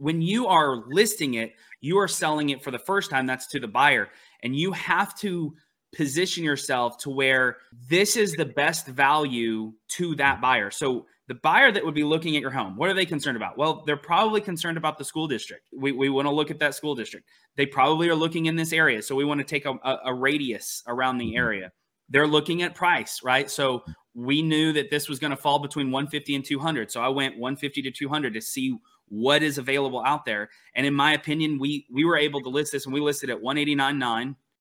when you are listing it, you are selling it for the first time. That's to the buyer. And you have to position yourself to where this is the best value to that buyer. So the buyer that would be looking at your home, what are they concerned about? Well, they're probably concerned about the school district. We, we want to look at that school district. They probably are looking in this area. So we want to take a, a, a radius around the mm-hmm. area. They're looking at price, right? So we knew that this was going to fall between 150 and 200. So I went 150 to 200 to see what is available out there. And in my opinion, we we were able to list this and we listed at 189.9